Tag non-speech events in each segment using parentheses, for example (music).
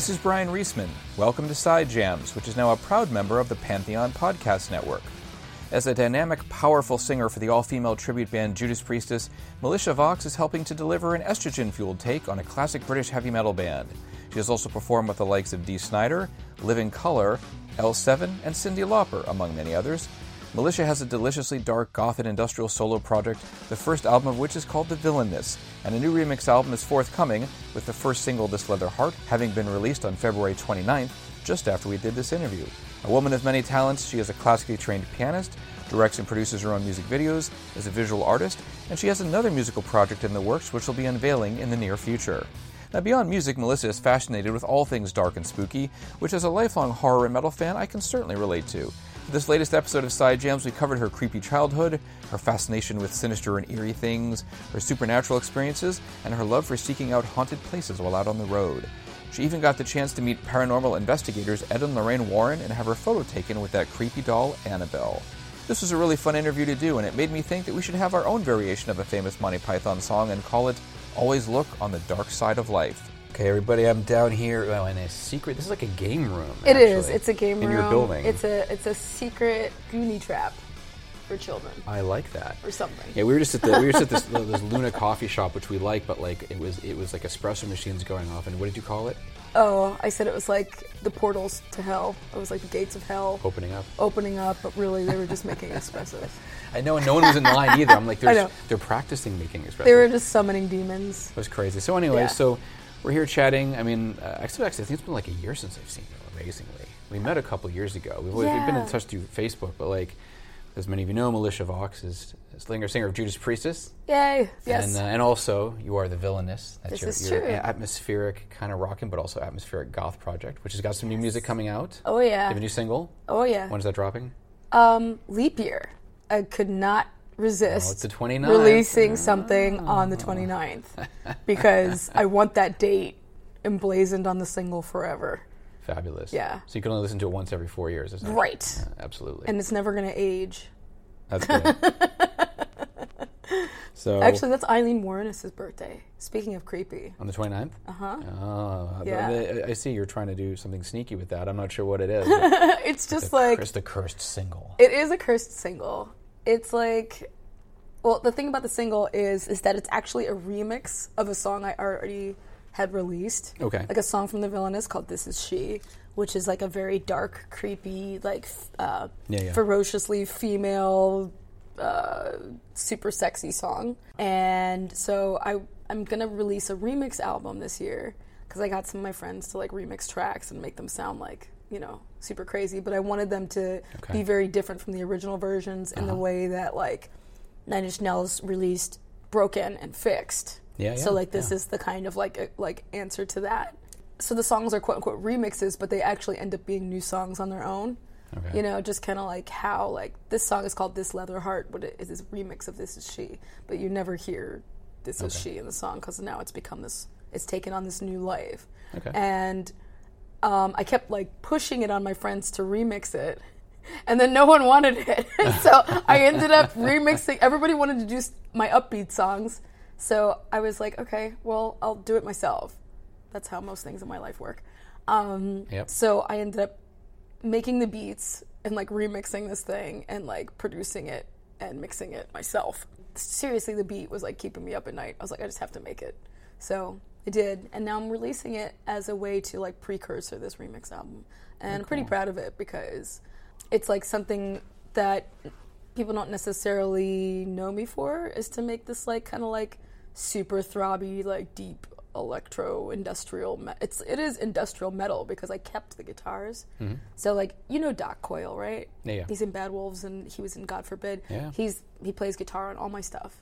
This is Bryan Reesman. Welcome to Side Jams, which is now a proud member of the Pantheon Podcast Network. As a dynamic, powerful singer for the all female tribute band Judas Priestess, Militia Vox is helping to deliver an estrogen fueled take on a classic British heavy metal band. She has also performed with the likes of Dee Snider, Living Colour, L7, and Cyndi Lauper, among many others. Militia has a deliciously dark goth and industrial solo project, the first album of which is called The Villainess, and a new remix album is forthcoming, with the first single, This Leather Heart, having been released on February 29th, just after we did this interview. A woman of many talents, she is a classically trained pianist, directs and produces her own music videos, is a visual artist, and she has another musical project in the works which will be unveiling in the near future. Now, beyond music, Militia is fascinated with all things dark and spooky, which as a lifelong horror and metal fan, I can certainly relate to. This latest episode of Side Jams, we covered her creepy childhood, her fascination with sinister and eerie things, her supernatural experiences, and her love for seeking out haunted places while out on the road. She even got the chance to meet paranormal investigators Ed and Lorraine Warren and have her photo taken with that creepy doll, Annabelle. This was a really fun interview to do, and it made me think that we should have our own variation of a famous Monty Python song and call it Always Look on the Dark Side of Life. Okay, everybody, I'm down here oh, well, in a secret. This is like a game room. It actually, is. It's a game in room. your building. It's a it's a secret goonie trap for children I like that. or something. Yeah, we were just at the we were just at (laughs) this, this Luna coffee shop, which we like, but like it was it was like espresso machines going off. And what did you call it? Oh, I said it was like the portals to hell. It was like the gates of hell Opening up. opening up, but really they were just making espressos. (laughs) I know, and no one was in line either. I'm like, (laughs) I there's, know. they're practicing making espresso. They were just summoning demons. It was crazy. So anyway, Yeah. so we're here chatting. I mean, uh, actually, actually, I think it's been like a year since I've seen you. Amazingly, we met a couple years ago. We've, always, we've been in touch through Facebook, but like, as many of you know, Militia Vox is Slinger singer of Judas Priestess, Yay! Yes. and uh, and also you are the villainess. That's This your, is your true. atmospheric kind of rocking, but also atmospheric goth project, which has got some new music coming out. oh You yeah. have a new single. Oh yeah. When is that dropping? Um, leap year. I could not resist Oh, the 29th. releasing something on the 29th (laughs) because I want that date emblazoned on the single forever. Fabulous. Yeah. So you can only listen to it once every four years, isn't it? Right. Yeah, absolutely. And it's never going to age. That's good. (laughs) so Actually, that's Eileen Warrenis' birthday. Speaking of creepy. on the 29th? Uh-huh. Oh, Yeah. I- I see you're trying to do something sneaky with that. I'm not sure what it is. (laughs) It's just like cursed, the cursed single. it is a cursed single. It's like well, the thing about the single is is that it's actually a remix of a song I already had released. Okay. Like a song from the villainess called This Is She, which is like a very dark, creepy, like uh, Yeah, yeah. ferociously female uh, super sexy song. And so I I'm gonna release a remix album this year because I got some of my friends to like remix tracks and make them sound like you know super crazy. But I wanted them to Okay. be very different from the original versions in the Uh-huh. way that like Nine Inch Nails released Broken and Fixed. Yeah, So yeah, like this yeah. is the kind of like a, like answer to that. So the songs are quote unquote remixes, but they actually end up being new songs on their own. Okay. You know, just kind of like how like this song is called "This Leather Heart," but it is this remix of "This Is She," but you never hear "This Is She" in the song because now it's become this. It's taken on this new life, Okay. and um, I kept like pushing it on my friends to remix it, and then no one wanted it. (laughs) so I ended up remixing. Everybody wanted to do my upbeat songs, so I was like, okay, well, I'll do it myself. That's how most things in my life work. Um, Yep. So I ended up making the beats and like remixing this thing and like producing it and mixing it myself. Seriously, the beat was like keeping me up at night. I was like, I just have to make it. So I did, and now I'm releasing it as a way to like precursor this remix album, and I'm pretty proud of it because it's like something that people don't necessarily know me for is to make this like kind of like super throbby, like deep electro industrial. Me- it's it is industrial metal because I kept the guitars. Mm-hmm. So like you know Doc Coyle, right? Yeah, yeah. He's in Bad Wolves and he was in God Forbid. Yeah. He's he plays guitar on all my stuff.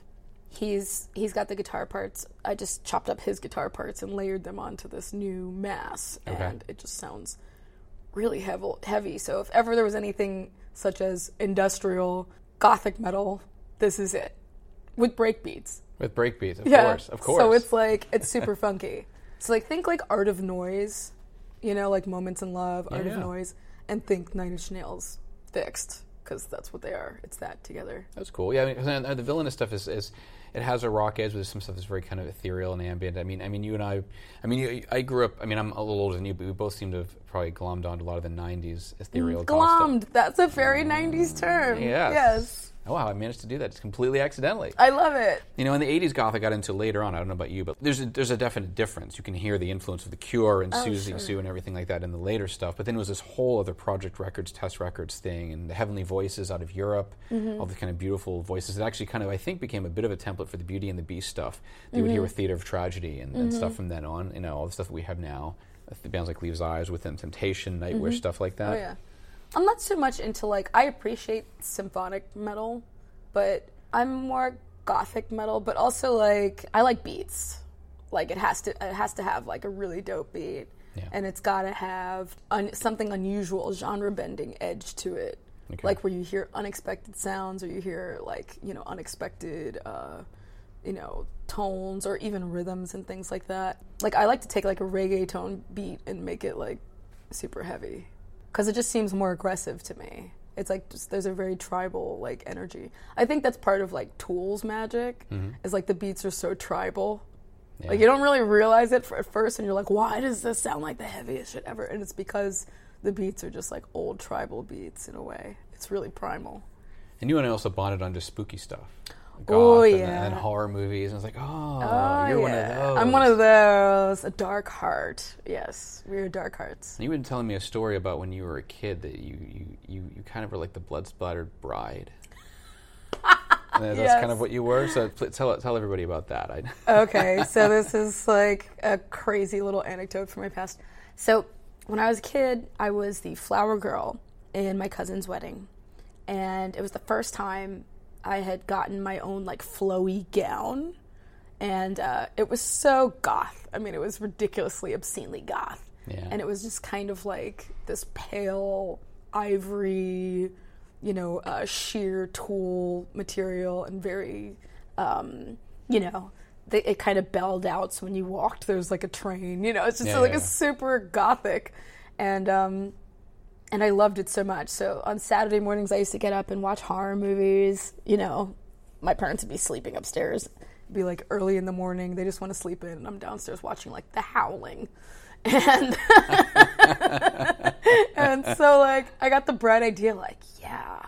He's he's got the guitar parts. I just chopped up his guitar parts and layered them onto this new mass, Okay. and it just sounds really heavy. Heavy. So if ever there was anything such as industrial gothic metal, this is it with breakbeats. With breakbeats, of course, of course. So it's like it's super (laughs) funky. So like think like Art of Noise, you know, like Moments in Love, Art yeah. of Noise, and think Nine Inch Nails fixed because that's what they are. It's that together. That's cool. Yeah, I mean, uh, the villainess stuff is, is it has a rock edge, but there's some stuff that's very kind of ethereal and ambient. I mean, I mean, you and I, I mean, you, I grew up. I mean, I'm a little older than you, but we both seem to have probably glommed onto a lot of the '90s ethereal. Glommed. That's a very '90s term. Yes. Yes. Oh wow, I managed to do that just completely accidentally. I love it. You know, in the '80s goth, I got into later on. I don't know about you, but there's a, there's a definite difference. You can hear the influence of the Cure and oh, Siouxsie Sioux and everything like that in the later stuff. But then it was this whole other Projekt Records, Test Records thing, and the Heavenly Voices out of Europe, mm-hmm. all the kind of beautiful voices. It actually kind of, I think, became a bit of a template for the Beauty and the Beast stuff. They would hear mm-hmm. with Theater of Tragedy and, and stuff mm-hmm. from then on. You know, all the stuff that we have now. Uh, the bands like Leaves Eyes, Within Temptation, Nightwish, stuff like that. Oh yeah. I'm not so much into like I appreciate symphonic metal, but I'm more gothic metal, but also like I like beats. Like it has to it has to have like a really dope beat. Yeah. And it's got to have un- something unusual, genre bending edge to it. Okay. Like where you hear unexpected sounds or you hear like, you know, unexpected uh you know, tones or even rhythms and things like that. Like I like to take like a reggae tone beat and make it like super heavy because it just seems more aggressive to me. It's like just there's a very tribal like energy. I think that's part of like Tool's magic mm-hmm. is like the beats are so tribal. Like you don't really realize it for, at first, and you're like, why does this sound like the heaviest shit ever? And it's because the beats are just like old tribal beats in a way. It's really primal. And you and I also bonded on just spooky stuff. Oh, Goth and- oh, yeah. and, horror movies. And I was like, oh, Oh, you're one of those. I'm one of those. A dark heart. Yes, we're dark hearts. And You've been telling me a story about when you were a kid that you you, you, you kind of were like the blood splattered bride. (laughs) And that's Yes. kind of what you were. So pl- tell tell everybody about that. I, (laughs) okay, so this is like a crazy little anecdote from my past. So, when I was a kid, I was the flower girl in my cousin's wedding. And it was the first time I had gotten my own like flowy gown. And uh, it was so goth. I mean, it was ridiculously obscenely goth. Yeah. And it was just kind of like this pale ivory, you know, uh, sheer tulle material and very, um, you know, they, it kind of belled out. So when you walked, there was like a train. You know, it's just Yeah, like yeah. a super gothic, and um, and I loved it so much. So on Saturday mornings, I used to get up and watch horror movies. You know, my parents would be sleeping upstairs. It'd be like early in the morning. They just want to sleep in, and I'm downstairs watching like The Howling, (laughs) and (laughs) and so like I got the bright idea, like yeah,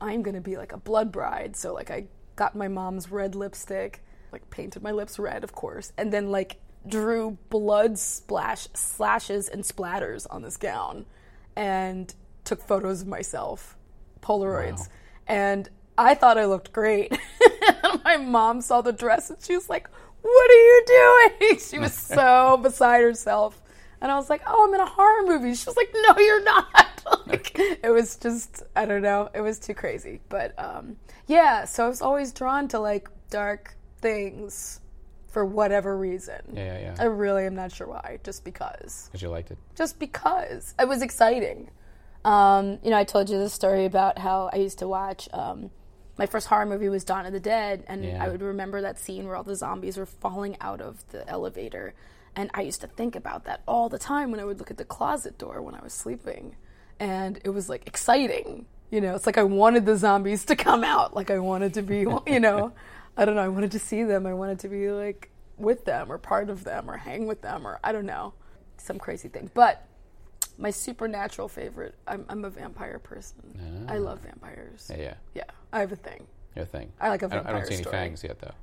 I'm gonna be like a blood bride. So like I got my mom's red lipstick, like painted my lips red, of course, and then like drew blood splash slashes and splatters on this gown, and took photos of myself, Polaroids, and I thought I looked great. (laughs) my mom saw the dress and she was like, "What are you doing?" (laughs) She was (laughs) so beside herself. And I was like, "Oh, I'm in a horror movie." She was like, "No, you're not." like, it was just, I don't know, it was too crazy. But um, yeah, so I was always drawn to like dark things for whatever reason. yeah, yeah, yeah. I really am not sure why, just because Because you liked it. just because it was exciting. Um, you know, I told you the story about how I used to watch. Um, my first horror movie was Dawn of the Dead, and Yeah. I would remember that scene where all the zombies were falling out of the elevator, and I used to think about that all the time when I would look at the closet door when I was sleeping, and it was like exciting. You know, it's like I wanted the zombies to come out, like I wanted to be, (laughs) you know, I don't know, I wanted to see them, I wanted to be like with them or part of them or hang with them or I don't know, some crazy thing. But my supernatural favorite, I'm, I'm a vampire person. I love vampires. Yeah, yeah. Yeah, I have a thing. your thing. I like a I don't, I don't see any story. fangs yet, though.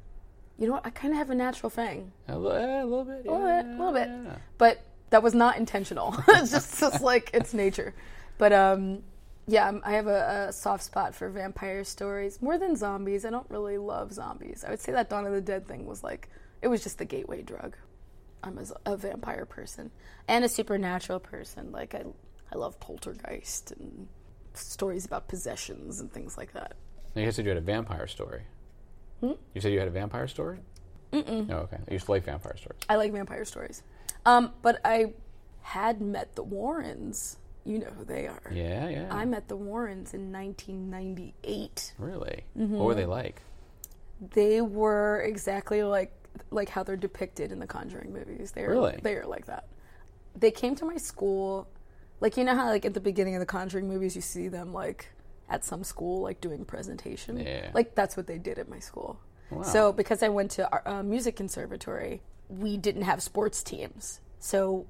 You know what? I kind of have a natural fang. A little, a little bit. A little bit, a little bit. yeah. But that was not intentional. (laughs) it's just, just like it's nature. But um, yeah, I'm- have a, a soft spot for vampire stories more than zombies. I don't really love zombies. I would say that Dawn of the Dead thing was like it was just the gateway drug. I'm a vampire person and a supernatural person. Like I, I love poltergeist and stories about possessions and things like that. Now, you said you had a vampire story. Hmm? You said you had a vampire story? Mm-mm. Oh, okay. I used to like vampire stories. I like vampire stories. Um, but I had met the Warrens. You know who they are. Yeah, yeah. I met the Warrens in 1998. really? Mm-hmm. What were they like? They were exactly like like how they're depicted in the Conjuring movies. They're Really? they are like that. They came to my school, like you know how like at the beginning of the Conjuring movies you see them like at some school like doing presentation. Yeah. Like that's what they did at my school. Wow. So because I went to our, uh, music conservatory, we didn't have sports teams. So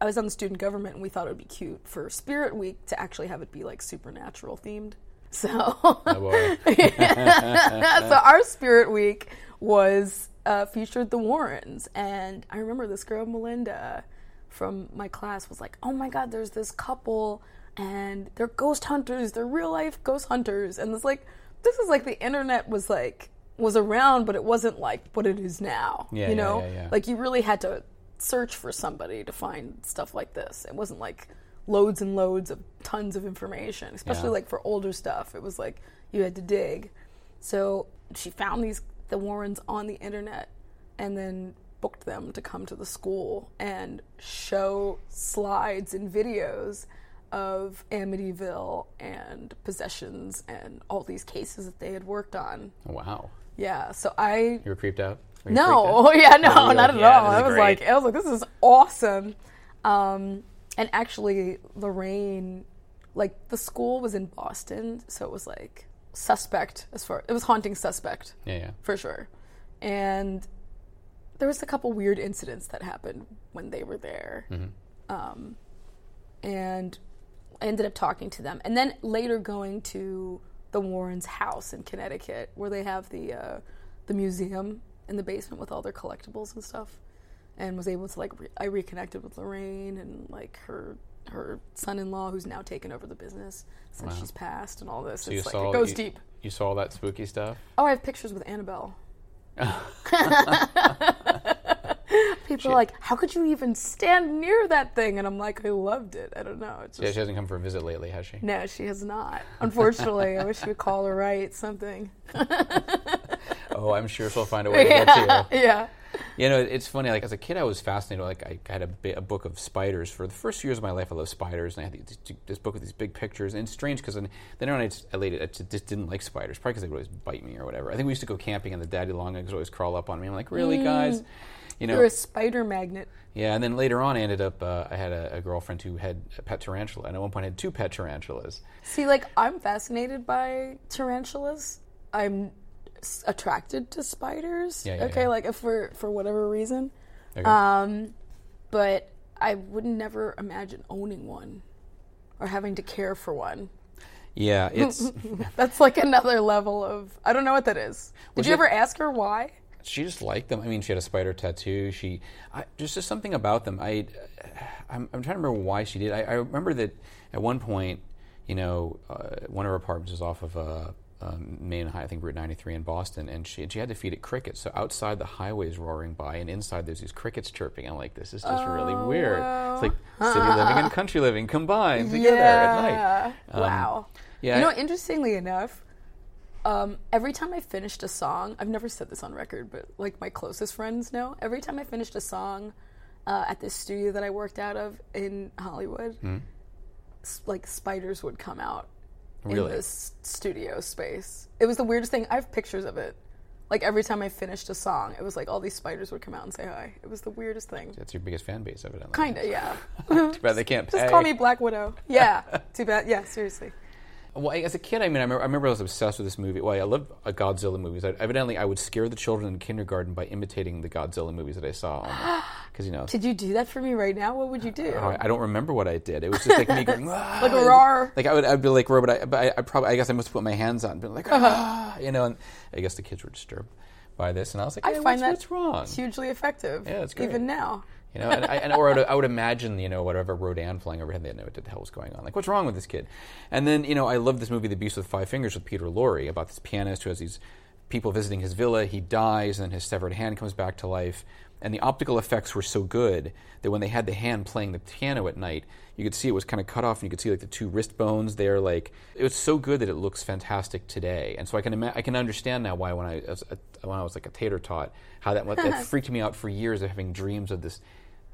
I was on the student government, and we thought it would be cute for Spirit Week to actually have it be like supernatural themed. (laughs) So, Oh, (laughs) so our Spirit Week was uh, featured the Warrens, and I remember this girl Melinda from my class was like, "Oh my God, there's this couple, and they're ghost hunters. They're real life ghost hunters." And it's like, this is like the internet was like was around, but it wasn't like what it is now. Yeah, you know, yeah, yeah. like you really had to search for somebody to find stuff like this. It wasn't like loads and loads of tons of information, especially Yeah. like for older stuff. It was like you had to dig. So she found these the Warrens on the internet and then booked them to come to the school and show slides and videos of Amityville and possessions and all these cases that they had worked on. Wow. Yeah, so I You were creeped out? No, (laughs) yeah, no, Oh, not like, at "Yeah, all. I was great." like, I was like, this is awesome. Um, and actually, Lorraine, like the school was in Boston, so it was like suspect as far it was haunting suspect Yeah, yeah. for sure. And there was a couple weird incidents that happened when they were there. Um, and I ended up talking to them, and then later going to the Warrens' house in Connecticut, where they have the uh, the museum in the basement with all their collectibles and stuff, and was able to like re- I reconnected with Lorraine and like her her son-in-law who's now taken over the business since she's passed and all this. So it's like saw it goes you, deep. You saw all that spooky stuff? Oh, I have pictures with Annabelle. (laughs) People are like, "How could you even stand near that thing?" And I'm like, "I loved it. I don't know. It's Yeah, she hasn't come for a visit lately, has she? no, she has not. Unfortunately, I wish she would call or write something. (laughs) Oh, I'm sure she'll find a way to get to you. (laughs) yeah, You know, it's funny. Like as a kid, I was fascinated. Like I had a, bi- a book of spiders for the first years of my life. I loved spiders, and I had these, this book with these big pictures. And it's strange because then, then I just, I later I just didn't like spiders, probably because they would always bite me or whatever. I think we used to go camping, and the daddy long legs would always crawl up on me. I'm like, really, guys? You know, you're a spider magnet. yeah. And then later on, I ended up. Uh, I had a, a girlfriend who had a pet tarantula, and at one point, I had two pet tarantulas. See, like I'm fascinated by tarantulas. I'm attracted to spiders. Yeah, yeah, okay, yeah. like if for for whatever reason. Okay. Um, but I would never imagine owning one or having to care for one. yeah, it's. (laughs) That's like another level of I don't know what that is. Did she you had- ever ask her why? she just liked them. I mean, she had a spider tattoo. She, I, there's just something about them. I, I'm, I'm trying to remember why she did. I, I remember that at one point, you know, uh, one of her apartments was off of uh, um, Main High, I think Route 93 in Boston, and she, and she had to feed it crickets. So outside the highway's roaring by, and inside there's these crickets chirping. I'm like, this is just really weird. It's like city (laughs) living and country living combined together at night. Um, wow. yeah, You know, interestingly enough, um, every time I finished a song, I've never said this on record, but like my closest friends know, every time I finished a song uh, at this studio that I worked out of in Hollywood, Hmm. s- like spiders would come out Really? in this studio space. It was the weirdest thing. I have pictures of it. Like every time I finished a song, it was like all these spiders would come out and say hi. It was the weirdest thing. That's your biggest fan base, evidently. Kinda, yeah. (laughs) Too bad they can't pay. Just call me Black Widow. Yeah. (laughs) Too bad. Yeah, seriously. Well, I- as a kid, I mean, I remember, I remember I was obsessed with this movie. Well, I loved uh, Godzilla movies. I, evidently, I would scare the children in kindergarten by imitating the Godzilla movies that I saw. Because (gasps) you know, Did you do that for me right now? What would you do? Oh, I don't remember what I did. It was just like me going, (laughs) Like a roar. Like I would, I'd be like robot. I, but I, I probably, I guess I must have put my hands on, and been like, ah, you know. And I guess the kids were disturbed by this, and I was like, I find what's, that what's wrong? hugely effective. Yeah, it's great. Even now. You know, and, I, and or I would, I would imagine, you know, whatever Rodan flying overhead, they didn't know what the hell was going on. Like, what's wrong with this kid? And then, you know, I love this movie, The Beast with Five Fingers, with Peter Lorre, about this pianist who has these people visiting his villa. He dies, and his severed hand comes back to life. And the optical effects were so good that when they had the hand playing the piano at night, you could see it was kind of cut off, and you could see like the two wrist bones there. Like it was so good that it looks fantastic today. And so I can ima- I can understand now why when I was a, when I was like a tater tot, how that that (laughs) freaked me out for years of having dreams of this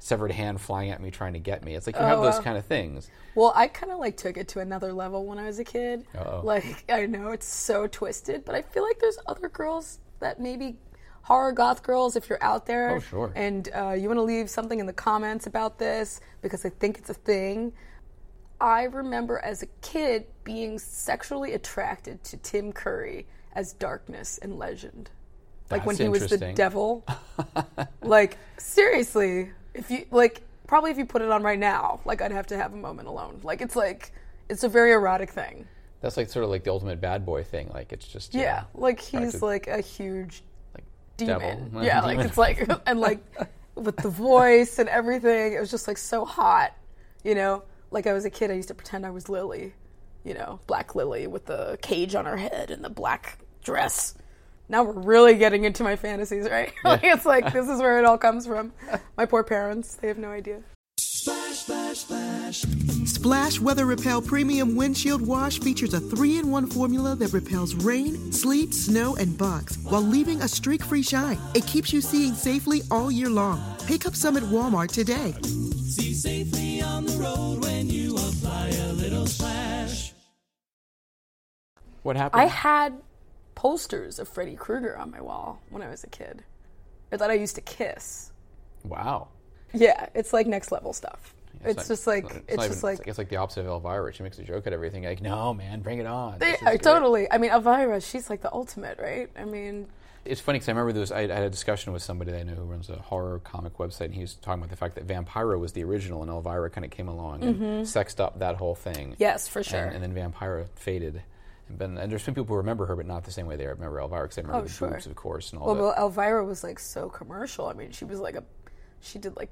severed hand flying at me trying to get me. It's like you have those kind of things. Well, I kind of like took it to another level when I was a kid. Uh-oh. Like (laughs) I know it's so twisted, but I feel like there's other girls that maybe horror goth girls if you're out there. Oh, sure. And uh, you want to leave something in the comments about this because I think it's a thing. I remember as a kid being sexually attracted to Tim Curry as Darkness in Legend. Like when he was the devil. (laughs) like seriously, if you like probably if you put it on right now, like I'd have to have a moment alone. Like it's like it's a very erotic thing. That's like sort of like the ultimate bad boy thing. Like it's just Yeah, like he's attracted- like a huge like demon. devil. Yeah, (laughs) like it's like (laughs) and like with the voice and everything, it was just like so hot. You know, like I was a kid, I used to pretend I was Lily. You know, Black Lily with the cage on her head and the black dress. Now we're really getting into my fantasies, right? (laughs) like it's like this is where it all comes from. My poor parents, they have no idea. Splash Weather Repel Premium Windshield Wash features a three in one formula that repels rain, sleet, snow, and bugs while leaving a streak free shine. It keeps you seeing safely all year long. Pick up some at Walmart today. See safely on the road when you apply a little splash. What happened? I had posters of Freddy Krueger on my wall when I was a kid. I thought I used to kiss. wow. Yeah, it's like next level stuff. It's, not- just like it's, not just like it's like the opposite of Elvira. She makes a joke at everything. Like, no, man, bring it on. They- This is great." totally. I mean, Elvira, she's like the ultimate, right? I mean, It's funny because I remember there was, I, I had a discussion with somebody that I know who runs a horror comic website, and he was talking about the fact that Vampira was the original, and Elvira kind of came along and sexed up that whole thing. Mm-hmm. yes, for sure. And, and then Vampira faded. And, been, and there's some people who remember her, but not the same way they remember Elvira, because they remember Oh, the sure. boobs, of course, and all well, that. well, Elvira was like so commercial. I mean, she was like a, she did like,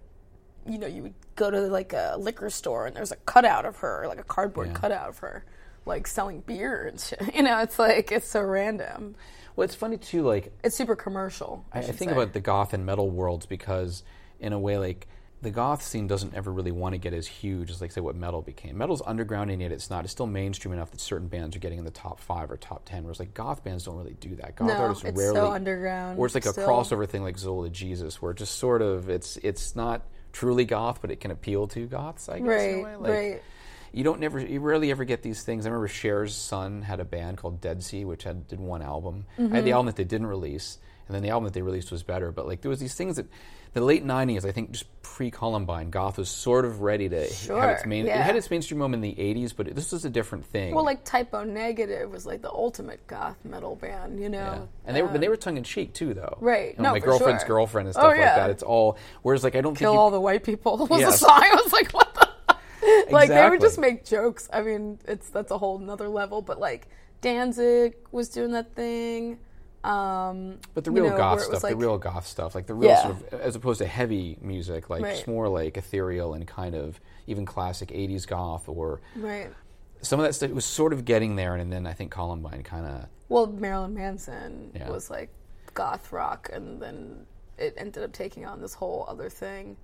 you know, you would go to like a liquor store and there's a cutout of her, like a cardboard Yeah. cutout of her, like selling beer and shit. (laughs) You know, it's like it's so random. well, it's funny too, like It's super commercial. I, I, I think say. about the goth and metal worlds because, in a way, like the goth scene doesn't ever really want to get as huge as, like, say, what metal became. Metal's underground, and yet it's not. It's still mainstream enough that certain bands are getting in the top five or top ten. Whereas, like, goth bands don't really do that. Goth No, artists it's rarely. so underground Or it's like a crossover thing, like Zola Jesus, where it just sort of it's it's not truly goth, but it can appeal to goths. I guess. Right. Like, right. You don't never, you rarely ever get these things. I remember Cher's son had a band called Deadsy, which had did one album. I Mm-hmm. had the album that they didn't release, and then the album that they released was better. But like there was these things that the late '90s, I think, just pre-Columbine, goth was sort of ready to have its Sure, main. It had its mainstream moment in the '80s, but it, this was a different thing. Well, like Type O Negative was like the ultimate goth metal band, you know. Yeah. And they were, but they um, were tongue in cheek too, though. Right. You know, No, my girlfriend's sure. girlfriend and Oh, stuff like that. It's all. Whereas, like, I don't Kill you, all the white people (laughs) was Yes. the song. I was like, what the? (laughs) like they would just make jokes. I mean, it's that's a whole nother level. But like Danzig was doing that thing. Um, But the you real know, goth where it was stuff, the real goth stuff, like the real Yeah. sort of, as opposed to heavy music, like Right. just more like ethereal and kind of even classic '80s goth, or right. some of that stuff was sort of getting there, and then I think Columbine kind of Well, Marilyn Manson Yeah. was like goth rock, and then it ended up taking on this whole other thing,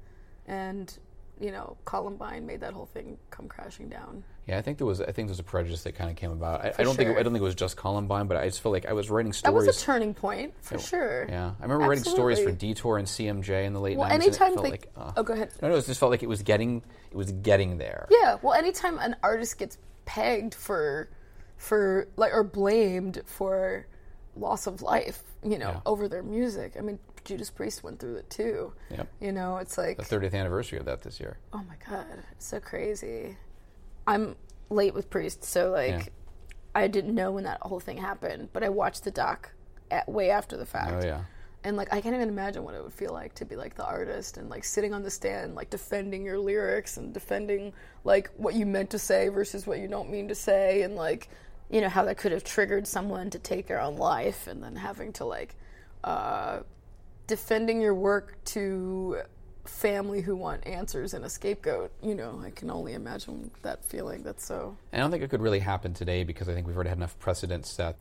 and you know, Columbine made that whole thing come crashing down. Yeah. I think there was I think there was a prejudice that kind of came about. I, I don't think sure. I don't think it was just Columbine, but I just felt like I was writing stories. That was a turning point for sure. yeah, I remember writing stories for Detour and CMJ in the late Well, 90s. and it anytime felt they- like, uh, oh, go ahead. No, no, it just felt like it was getting it was getting there. Yeah, well, anytime an artist gets pegged for, for like or blamed for loss of life, you know, Yeah. over their music. I mean, Judas Priest went through it too. Yep. You know, it's like, The 30th anniversary of that this year. oh my god, so crazy. I'm late with Priest, so like, Yeah. I didn't know when that whole thing happened, but I watched the doc at, way after the fact. Oh yeah. And like I can't even imagine what it would feel like to be like the artist and like sitting on the stand, like defending your lyrics and defending like what you meant to say versus what you don't mean to say, and like you know how that could have triggered someone to take their own life, and then having to like uh, defending your work to family who want answers and a scapegoat. You know, I can only imagine that feeling. That's so. I don't think it could really happen today because I think we've already had enough precedent set.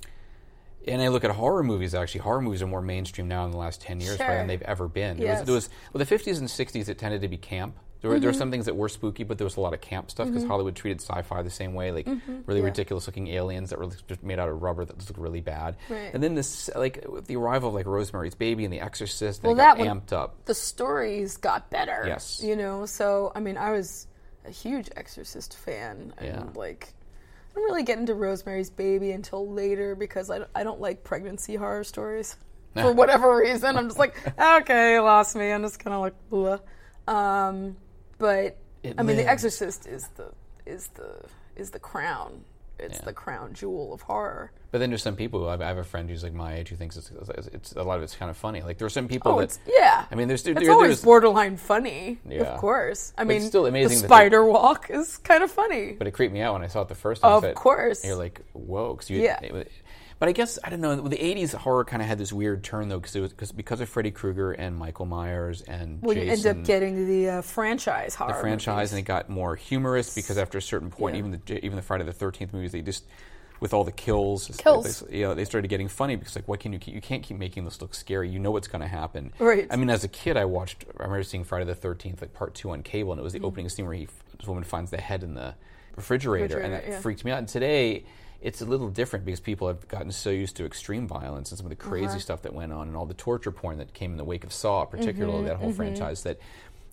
And I look at horror movies. Actually, horror movies are more mainstream now in the last ten years Sure. than they've ever been. Yes. was, there was well, the '50s and '60s. It tended to be camp. There were, Mm-hmm. were some things that were spooky, but there was a lot of camp stuff because Hollywood treated sci-fi the same way, like really Mm-hmm. Yeah. ridiculous-looking aliens that were just made out of rubber that looked really bad. Right. And then this, like, with the arrival of like Rosemary's Baby and The Exorcist, they Well, got that one- amped up. the stories got better. Yes. You know, so I mean, I was a huge Exorcist fan, and Yeah. like, I didn't really get into Rosemary's Baby until later because I, don't- I don't like pregnancy horror stories for (laughs) whatever reason. I'm just like, okay, lost me. I'm just kind of like, blah. Um, but It I mean, The. Exorcist is the is the is the crown. It's Yeah. the crown jewel of horror. But then there's some people. Who, I have a friend who's like my age who thinks it's, it's, it's a lot of it's kind of funny. Like there are some people Oh, that yeah. I mean, there's there, It's there- always there's borderline funny, Yeah. of course. I But mean, still amazing The they- spider walk is kind of funny. but it creeped me out when I saw it the first time. Of course. you're like, whoa, 'cause you, Yeah. it- but I guess I don't know. The '80s horror kind of had this weird turn though, because it was cause, because of Freddy Krueger and Michael Myers and well, you end up getting the uh, franchise horror. the franchise, and it got more humorous because after a certain point, Yeah. even the even the Friday the Thirteenth movies, they just with all the kills, Kills. They, you know, they started getting funny because like, what can you keep, you can't keep making this look scary. You know what's going to happen. Right. I mean, as a kid, I watched. I remember seeing Friday the Thirteenth like part two on cable, and it was the Mm-hmm. opening scene where he this woman finds the head in the refrigerator, and that yeah. freaked me out. And today. It's a little different because people have gotten so used to extreme violence and some of the crazy Uh-huh. stuff that went on and all the torture porn that came in the wake of Saw, particularly that whole franchise. That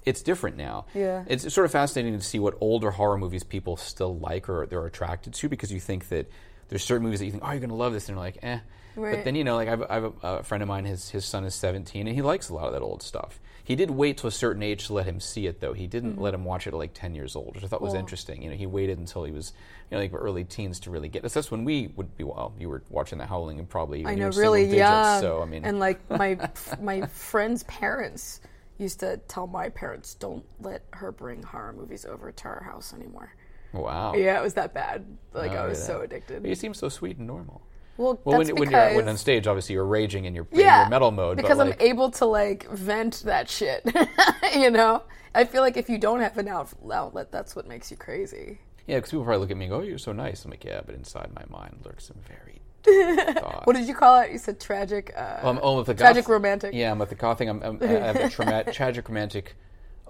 it's different now. Mm-hmm, Yeah. It's sort of fascinating to see what older horror movies people still like or they're attracted to because you think that there's certain movies that you think, oh, you're going to love this, and you're like, eh. But then you know, like I've, I've a, a friend of mine, his his son is 17, and he likes a lot of that old stuff. He did wait to a certain age to let him see it, though. He didn't Mm-hmm. let him watch it at like 10 years old, which I thought was interesting. You know, he waited until he was, you know, like early teens to really get. That's, that's when we would be. Well, you were watching The Howling, and probably I you know, really digits, young. So I mean, and like my (laughs) my friends' parents used to tell my parents, "Don't let her bring horror movies over to our house anymore." wow. Yeah, it was that bad. Like Oh, I was yeah. so addicted. But you seem so sweet and normal. Well, Well, that's when, when because you're when on stage, obviously you're raging in your, in your metal mode. because but like, I'm able to like vent that shit. (laughs) you know, I feel like if you don't have an out- outlet, that's what makes you crazy. yeah, because people probably look at me and go, "Oh, you're so nice." I'm like, "Yeah," but inside my mind lurks some very (laughs) thoughts. What did you call it? You said tragic. Uh, Well, I'm, oh, with the Tragic goth- romantic. Yeah, I'm with the goth thing. I'm, I'm, I have a (laughs) trauma- tragic romantic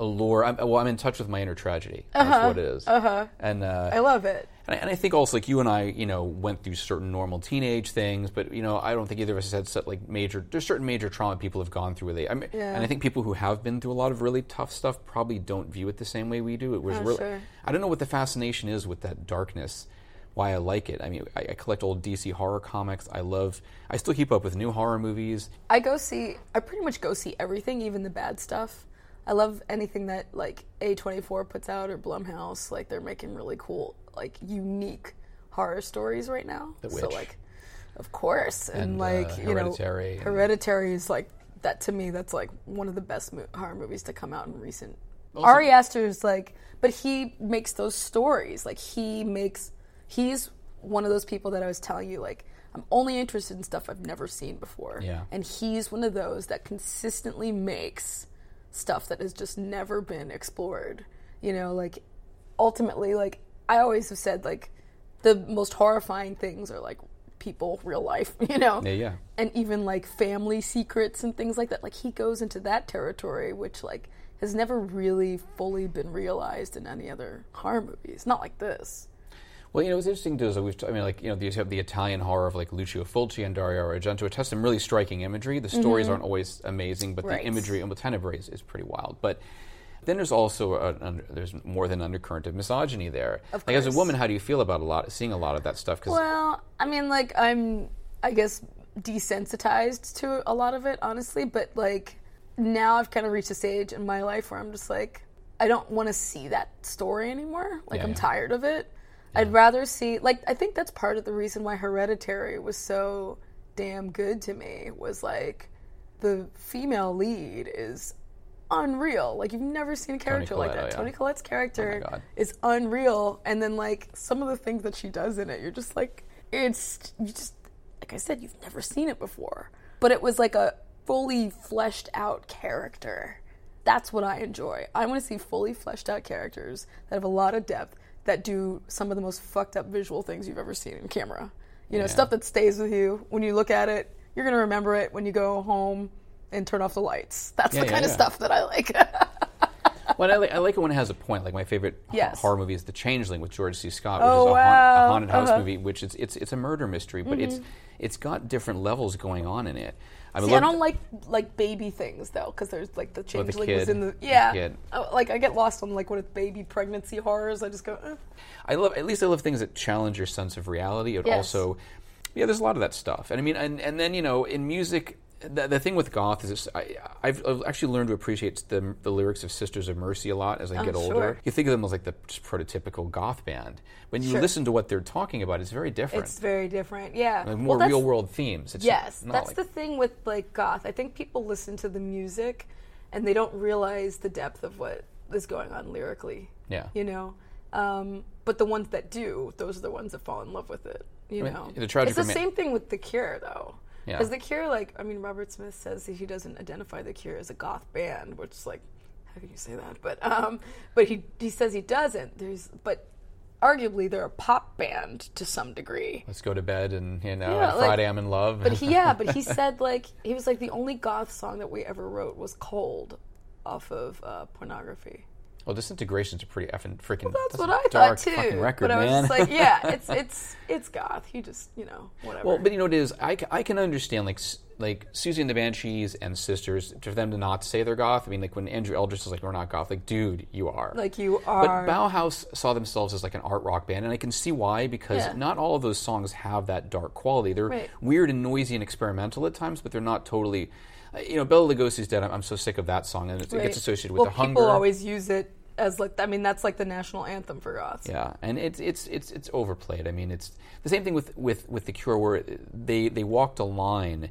allure. I'm, well, I'm in touch with my inner tragedy. That's what it is. Uh-huh. And uh, I love it. And I, and I think also like you and I, you know, went through certain normal teenage things, but you know, I don't think either of us has had set, like major. There's certain major trauma people have gone through. They, I mean, Yeah. and I think people who have been through a lot of really tough stuff probably don't view it the same way we do. It was Oh, really. sure. I don't know what the fascination is with that darkness. Why I like it. I mean, I, I collect old DC horror comics. I love. I still keep up with new horror movies. I go see. I pretty much go see everything, even the bad stuff. I love anything that like A24 puts out or Blumhouse. Like they're making really cool, like unique horror stories right now. The So Witch. like, of course, and, And, like uh, you know, Hereditary is like that to me. That's like one of the best mo- horror movies to come out in recent. Ari Aster is like, but he makes those stories. Like he makes. He's one of those people that I was telling you. Like I'm only interested in stuff I've never seen before. Yeah. And he's one of those that consistently makes stuff that has just never been explored. You know, like ultimately, like I always have said, like the most horrifying things are like people, real life, (laughs) you know? Yeah, yeah. And even like family secrets and things like that. Like he goes into that territory, which like has never really fully been realized in any other horror movies. Not like this. Well, you know, what's interesting too is that we've, t- I mean, like, you know, you have the Italian horror of like Lucio Fulci and Dario Argento. It has some really striking imagery. The stories aren't always amazing, but Mm-hmm. Right. the imagery and with Tenebrae is, is pretty wild. But then there's also a, under, there's more than undercurrent of misogyny there. Of like as a woman, how do you feel about a lot seeing a lot of that stuff? Because Well, I mean, like I'm, I guess, desensitized to a lot of it, honestly. But like now, I've kind of reached a stage in my life where I'm just like, I don't want to see that story anymore. Like Yeah, I'm yeah. tired of it. I'd rather see like I think that's part of the reason why Hereditary was so damn good to me was like the female lead is unreal. Like you've never seen a character like that. oh, yeah. Toni Collette's character God. is unreal, and then like some of the things that she does in it, you're just like it's you just like I said, you've never seen it before. But it was like a fully fleshed out character. That's what I enjoy. I want to see fully fleshed out characters that have a lot of depth that do some of the most fucked up visual things you've ever seen in camera. You know, stuff that stays with you when you look at it. You're gonna remember it when you go home and turn off the lights. That's Yeah, the yeah, kind of stuff that I like. (laughs) Well, I like, I like it when it has a point. Like my favorite Yes. horror movie is The Changeling with George C. Scott, which Oh, is a, wow. haunt, a haunted house Uh-huh. movie, which is it's it's a murder mystery, but it's it's got different levels going on in it. I mean, See, I don't like like baby things though, because there's like the the changeling was in the The yeah. kid. Uh, Like I get lost on like what it's baby pregnancy horrors. I just go. Eh. I love at least I love things that challenge your sense of reality. It Yes. also, yeah, there's a lot of that stuff, and I mean, and and then you know, in music, the, the thing with goth is it's, I, I've, I've actually learned to appreciate the the lyrics of Sisters of Mercy a lot as I get Oh, older. sure. You think of them as like the prototypical goth band. When you Sure. listen to what they're talking about, it's very different. It's very different. Yeah. Like, more Well, real world themes. It's Yes, that's like, the thing with like goth. I think people listen to the music and they don't realize the depth of what is going on lyrically. Yeah. You know, um, but the ones that do, those are the ones that fall in love with it. You mean, know, the tragic it's the same thing with the Cure, though. Yeah. Because the Cure, like, I mean, Robert Smith says that he doesn't identify the Cure as a goth band, which is like, how can you say that? But um, but he he says he doesn't. There's but arguably they're a pop band to some degree. Let's go to bed and you know, Yeah, like- Friday I'm in love. But he, yeah, but he (laughs) said like he was like the only goth song that we ever wrote was "Cold" off of uh, pornography. Well, Disintegration's a pretty effing freaking. That's, a what I thought too. Record, but I was man. just like, yeah, (laughs) it's it's it's goth. He just you know whatever. Well, but you know what it is. I, I can understand like like Siouxsie and the Banshees and Sisters for them to not say they're goth. I mean, like when Andrew Eldritch is like, "We're not goth." Like, dude, you are. like you are. But. Bauhaus saw themselves as like an art rock band, and I can see why because Yeah. not all of those songs have that dark quality. They're Right. weird and noisy and experimental at times, but they're not totally. uh, You know, Bela Lugosi's dead. I'm, I'm so sick of that song, and it's, it gets associated with well, the hunger. people always use it as like I mean that's like the national anthem for goths. Yeah, and it's it's it's it's overplayed. I mean, it's the same thing with with with the Cure, where they they walked a line,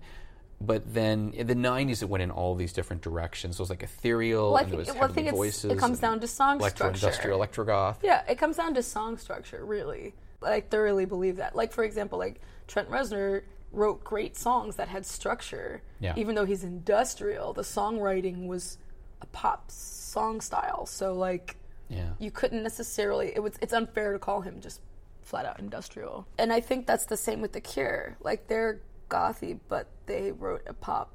but then in the '90s it went in all these different directions. So it was like ethereal, Well, I and it was well, I heavily think voices. it comes down to song electro structure. industrial, electro goth. Yeah, it comes down to song structure, really. I thoroughly believe that. Like, for example, like Trent Reznor wrote great songs that had structure. Yeah. Even though he's industrial, the songwriting was a pop song style. So, like, Yeah. you couldn't necessarily. It was. It's unfair to call him just flat out industrial. And I think that's the same with The Cure. Like, they're gothy, but they wrote a pop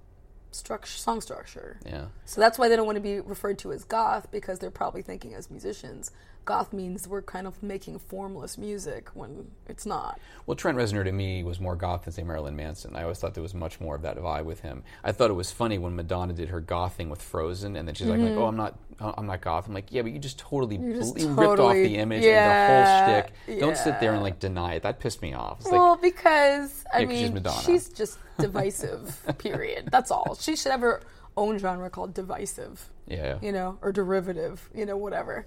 structure, song structure. Yeah. So that's why they don't want to be referred to as goth because they're probably thinking as musicians. Goth means we're kind of making formless music when it's not. Well, Trent Reznor to me was more goth than say Marilyn Manson. I always thought there was much more of that vibe with him. I thought it was funny when Madonna did her goth thing with Frozen, and then she's like, like, "Oh, I'm not, I'm not goth." I'm like, "Yeah, but you just totally Mm-hmm. just you ripped off the image yeah, and the whole shtick. Don't sit there and like deny it. That pissed me off. It's well, like, because I Yeah, mean, she's Madonna. she's just (laughs) divisive. period. That's all. She should have her own genre called divisive. yeah, you know, or derivative, you know, whatever.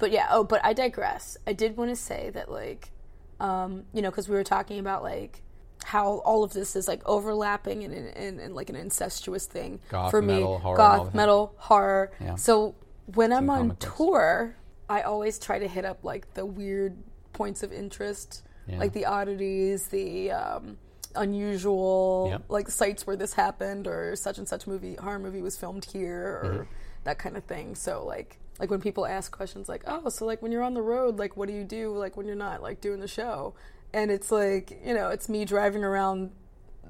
But yeah, oh, but I digress. I did want to say that, like, um, you know, because we were talking about like how all of this is like overlapping and, and, and like an incestuous thing Goth, for me. metal, horror, Goth, metal, horror. Yeah. So when I'm on tour, I always try to hit up like the weird points of interest, Yeah. like the oddities, the um, unusual, Yep. like sites where this happened or such and such movie horror movie was filmed here or Mm-hmm. That kind of thing. So like like when people ask questions like, "Oh, so like when you're on the road, like what do you do like when you're not like doing the show?" And it's like, you know, it's me driving around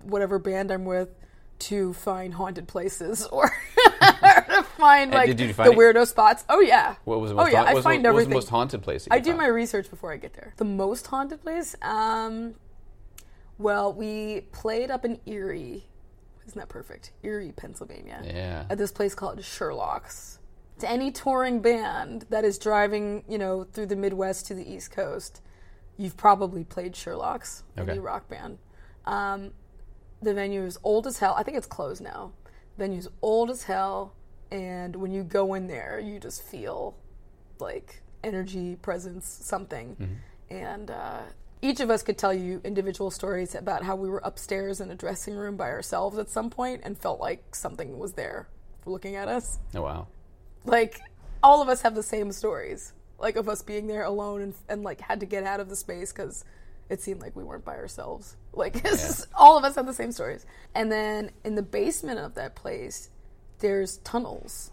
whatever band I'm with to find haunted places or to (laughs) find like the find it? weird spots. Oh yeah. What was the Oh yeah, haunt- I what was, find what was the most haunted place? I do found? my research before I get there. The most haunted place? Um, well, we played up in Erie. Isn't that perfect? Erie, Pennsylvania. Yeah. At this place called Sherlock's. To any touring band that is driving, you know, through the Midwest to the East Coast, you've probably played Sherlock's, a Okay. new rock band. Um, the venue is old as hell. I think it's closed now. The venue's old as hell, and when you go in there, you just feel like energy, presence, something. and uh, each of us could tell you individual stories about how we were upstairs in a dressing room by ourselves at some point and felt like something was there looking at us. Oh wow. Like all of us have the same stories, like of us being there alone and, and like had to get out of the space because it seemed like we weren't by ourselves. (laughs) Like just- all of us have the same stories. And then in the basement of that place, there's tunnels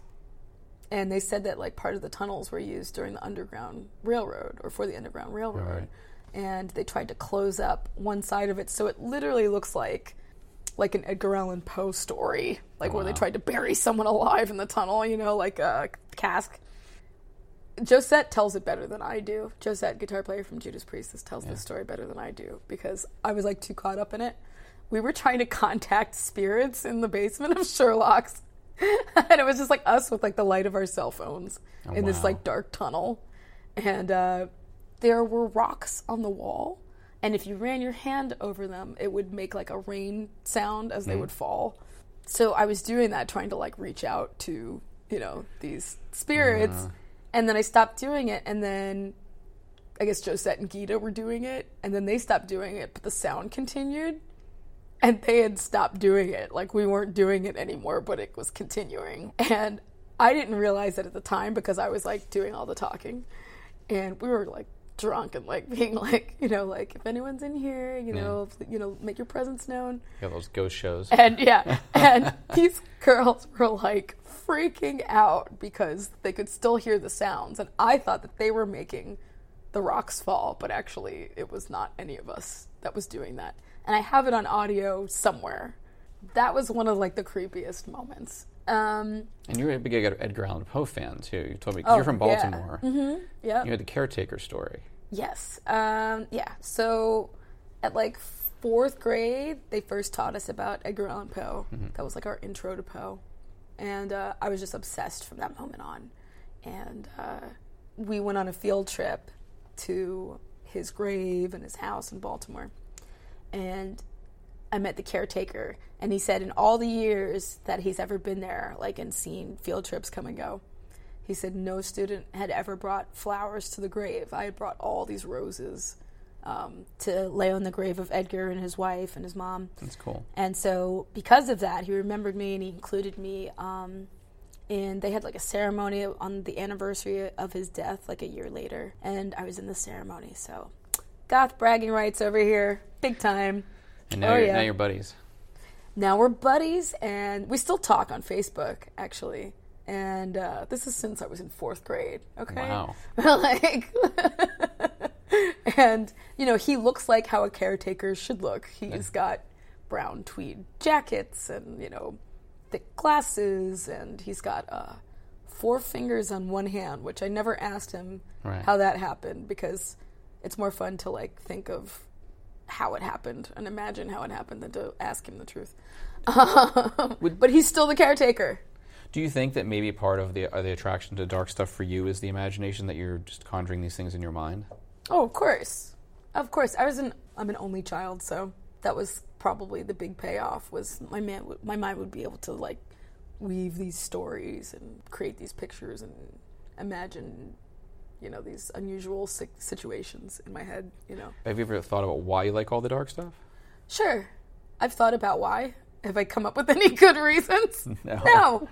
and they said that like part of the tunnels were used during the underground railroad or for the underground railroad Right. And they tried to close up one side of it. So it literally looks like like an edgar allan poe story like where they tried to bury someone alive in the tunnel you know like a cask. Josette tells it better than I do. Josette, guitar player from Judas Priest, this tells this story better than I do because I was like too caught up in it. We were trying to contact spirits in the basement of Sherlock's, (laughs) and it was just like us with like the light of our cell phones in this like dark tunnel, and uh, there were rocks on the wall, and if you ran your hand over them, it would make like a rain sound as they mm. would fall. So I was doing that, trying to like reach out to you know these spirits, ah. and then I stopped doing it, and then I guess Josette and Gita were doing it, and then they stopped doing it, but the sound continued. And they had stopped doing it. Like we weren't doing it anymore, but it was continuing. (laughs) And I didn't realize it at the time because I was like doing all the talking. And we were like drunk and like (laughs) being like, you know, like if anyone's in here, you know, if- you know, make your presence known. Yeah, those ghost shows. And yeah, (laughs) and these girls were like freaking out because they could still hear the sounds. And I thought that they were making the rocks fall, but actually it was not any of us that was doing that. And I have it on audio somewhere. That was one of like the creepiest moments. Um, And you're a big Ed- Edgar Allan Poe fan too. You told me 'cause you're from Oh, yeah. Baltimore. yeah. You had the caretaker story. Yes. Um, yeah. So at like fourth grade, they first taught us about Edgar Allan Poe. That was like our intro to Poe. And uh, I was just obsessed from that moment on. And uh, we went on a field trip to his grave and his house in Baltimore. And I met the caretaker, and he said in all the years that he's ever been there, like and seen field trips come and go, he said no student had ever brought flowers to the grave. I had brought all these roses um, to lay on the grave of Edgar and his wife and his mom. That's cool. And so, because of that, he remembered me and he included me. Um, and they had like a ceremony on the anniversary of his death, like a year later. And I was in the ceremony. So, goth bragging rights over here, big time. And now, Oh, you're, yeah. now you're buddies. Now we're buddies, and we still talk on Facebook, actually. And uh, this is since I was in fourth grade. Okay. Wow. (laughs) like, (laughs) and you know, he looks like how a caretaker should look. He's got brown tweed jackets and you know, thick glasses, and he's got uh, four fingers on one hand, which I never asked him Right. how that happened because it's more fun to like think of how it happened and imagine how it happened than to ask him the truth. but he's still the caretaker. Do you think that maybe part of the uh, the attraction to dark stuff for you is the imagination that you're just conjuring these things in your mind? Oh, of course, of course. I was an I'm an only child, so that was probably the big payoff. Was my man would- my mind would be able to like weave these stories and create these pictures and imagine, you know, these unusual si- situations in my head. You know, Have you ever thought about why you like all the dark stuff? sure. I've thought about why. Have I come up with any (laughs) good reasons? (laughs) No.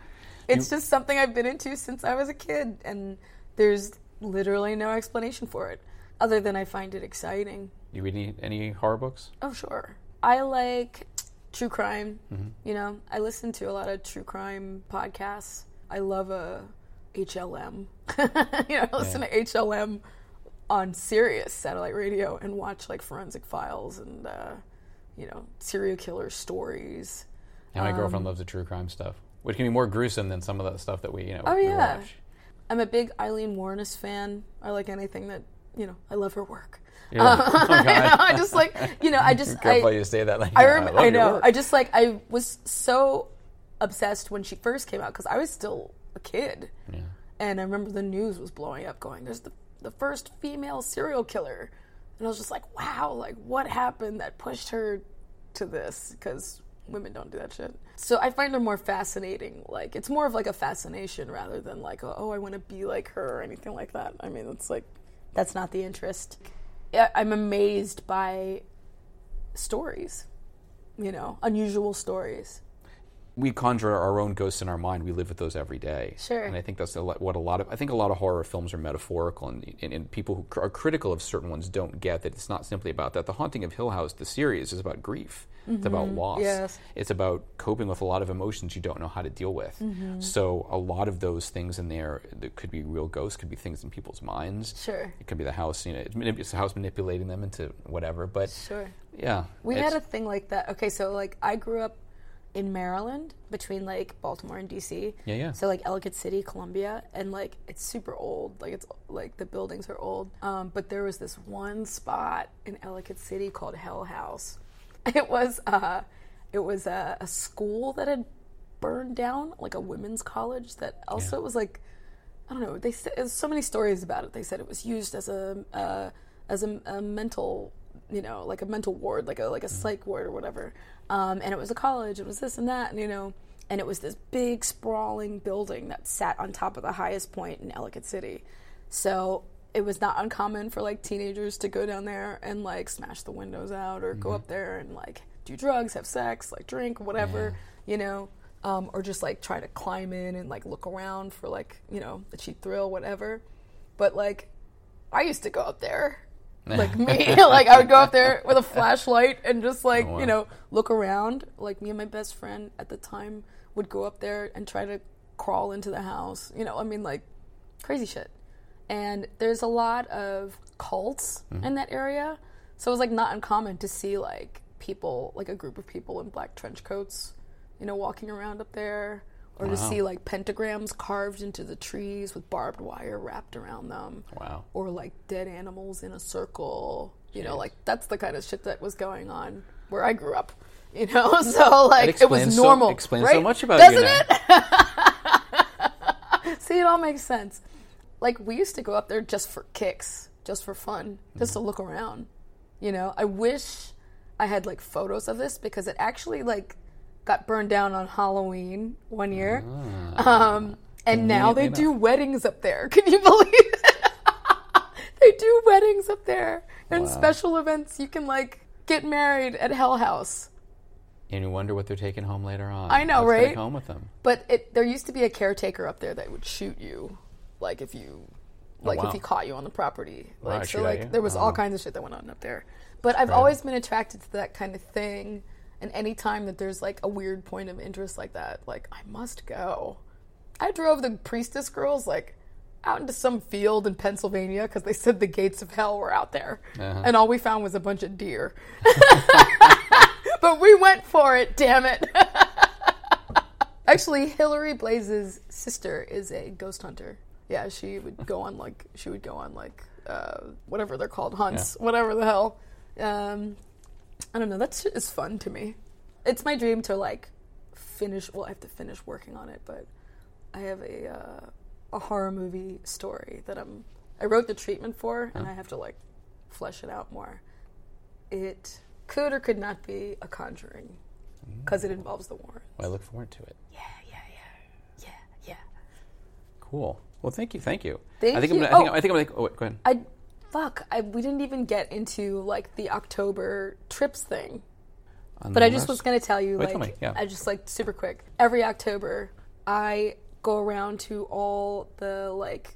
It's just something I've been into since I was a kid, and there's literally no explanation for it, other than I find it exciting. You read any, any horror books? Oh, sure. I like true crime. Mm-hmm. You know, I listen to a lot of true crime podcasts. I love a HLM. (laughs) you know, I listen to HLM on Sirius satellite radio and watch like forensic files and uh, you know serial killer stories. And my girlfriend Um, loves the true crime stuff, which can be more gruesome than some of the stuff that we, you know, Oh yeah, watch. I'm a big Aileen Wuornos fan. I like anything that you know. I love her work. Yeah. (laughs) oh, God. I just like you know. I just (laughs) Careful I, you say that. Like, I, rem- I your know. I just like I was so obsessed when she first came out because I was still a kid, Yeah. and I remember the news was blowing up, going, "There's the the first female serial killer," and I was just like, "Wow! Like what happened that pushed her to this?" Because women don't do that shit. So I find her more fascinating. Like it's more of like a fascination rather than like, oh, oh I want to be like her or anything like that. I mean, it's like that's not the interest. I'm amazed by stories, you know, unusual stories. We conjure our own ghosts in our mind. We live with those every day. Sure. And I think that's a lot, what a lot of I think a lot of horror films are metaphorical, and, and, and people who are critical of certain ones don't get that it's not simply about that. The Haunting of Hill House, the series, is about grief. It's mm-hmm. about loss. Yes. It's about coping with a lot of emotions you don't know how to deal with. Mm-hmm. So a lot of those things in there that could be real ghosts, could be things in people's minds. Sure. It could be the house, you know, it's the house manipulating them into whatever. But Sure. yeah, We had a thing like that. Okay, so like I grew up in Maryland between like Baltimore and DC. Yeah, yeah. So like Ellicott City, Columbia, and like it's super old. Like it's like the buildings are old. Um, but there was this one spot in Ellicott City called Hell House. (laughs) It was uh, it was a, a school that had burned down, like a women's college that also was like I don't know. They said so many stories about it. They said it was used as a uh, as a, a mental, you know, like a mental ward, like a like a psych ward or whatever. Um, and it was a college. It was this and that, and you know, and it was this big sprawling building that sat on top of the highest point in Ellicott City. So it was not uncommon for like teenagers to go down there and like smash the windows out or go up there and like do drugs, have sex, like drink, whatever, you know um, or just like try to climb in and like look around for like you know the cheap thrill, whatever. But like, I used to go up there, like (laughs) me, (laughs) like I would go up there with a flashlight and just oh, like wow. you know look around. Like me and my best friend at the time would go up there and try to crawl into the house. You know, I mean like crazy shit. And there's a lot of cults mm-hmm. in that area, so it was like not uncommon to see like people, like a group of people in black trench coats you know, walking around up there, or to see like pentagrams carved into the trees with barbed wire wrapped around them. Wow. Or like dead animals in a circle. You know, like that's the kind of shit that was going on where I grew up. (laughs) You know, so like it was so- normal. explains right? so much about you Doesn't it? (laughs) see, it all makes sense. Like we used to go up there just for kicks, just for fun, just to mm. look around. You know, I wish I had like photos of this because it actually like got burned down on Halloween one year. Um, and now they do weddings up there. (laughs) Can you believe it? (laughs) they do weddings up there and special events. You can like get married at Hell House. And you wonder what they're taking home later on. I know, What's right? home with them. But it, there used to be a caretaker up there that would shoot you, like if you, like Oh, wow. if he caught you on the property. Like so, like there was all kinds of shit that went on up there. But I've always been attracted to that kind of thing, and any time that there's like a weird point of interest like that, like I must go. I drove the priestess girls like out into some field in Pennsylvania because they said the gates of hell were out there, Uh-huh. and all we found was a bunch of deer. (laughs) but we went for it, damn it. (laughs) Actually, Hillary Blaze's sister is a ghost hunter. Yeah, she would go on like she would go on like uh, whatever they're called hunts, whatever the hell. Um, I don't know. That shit is fun to me. It's my dream to like finish. Well, I have to finish working on it, but I have a uh, a horror movie story that I'm. I wrote the treatment for, and I have to like flesh it out more. It could or could not be a Conjuring because it involves the Warren. Well, I look forward to it. Yeah, yeah, yeah, yeah, yeah. Cool. Well, thank you, thank you. Thank I think you. I'm. Gonna, I think, Oh. I think I'm like. Oh, wait, go ahead. I fuck. I we didn't even get into like the October trips thing. On But I just was gonna tell you, Wait, like, me, yeah. I just like super quick. Every October, I go around to all the like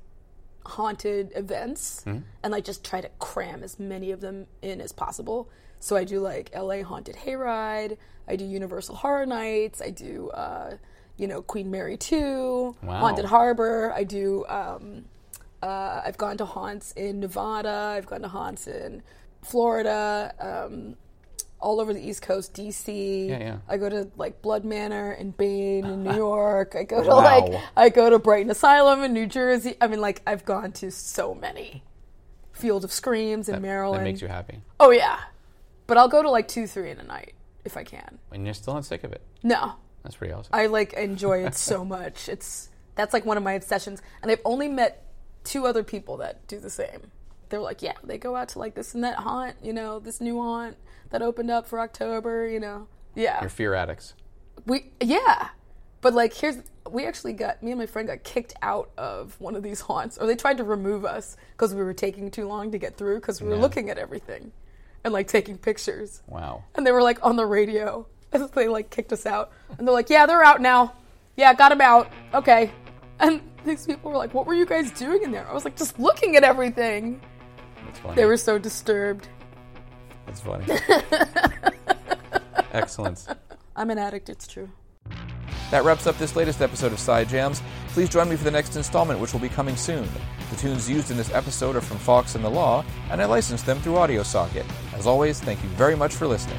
haunted events Hmm? and like just try to cram as many of them in as possible. So I do like LA Haunted Hayride. I do Universal Horror Nights. I do, uh, you know, Queen Mary Two, Wow. Haunted Harbor. I do. Um, uh, I've gone to haunts in Nevada. I've gone to haunts in Florida. Um, all over the East Coast, DC. Yeah, yeah. I go to like Blood Manor in Bain in New (laughs) York. I go to Wow. like I go to Brighton Asylum in New Jersey. I mean, like I've gone to so many. Field of Screams in That- Maryland. That makes you happy. oh yeah, but I'll go to like two, three in a night if I can. And you're still not sick of it. No, That's pretty awesome. I like enjoy it so (laughs) much. It's that's like one of my obsessions, and I've only met two other people that do the same. They're like, yeah, they go out to like this and that haunt, you know, this new haunt that opened up for October, you know. Yeah, You're fear addicts. we yeah, but like here's we actually got me and my friend got kicked out of one of these haunts, or they tried to remove us because we were taking too long to get through because we were Yeah. looking at everything and like taking pictures. Wow. And they were like on the radio. (laughs) And they like kicked us out. And they're like, yeah, they're out now. Yeah, got them out. Okay. And these people were like, what were you guys doing in there? I was like, just looking at everything. That's funny. They were so disturbed. That's funny. (laughs) Excellent. I'm an addict, it's true. That wraps up this latest episode of Side Jams. Please join me for the next installment, which will be coming soon. The tunes used in this episode are from Fox and the Law, and I licensed them through AudioSocket. As always, thank you very much for listening.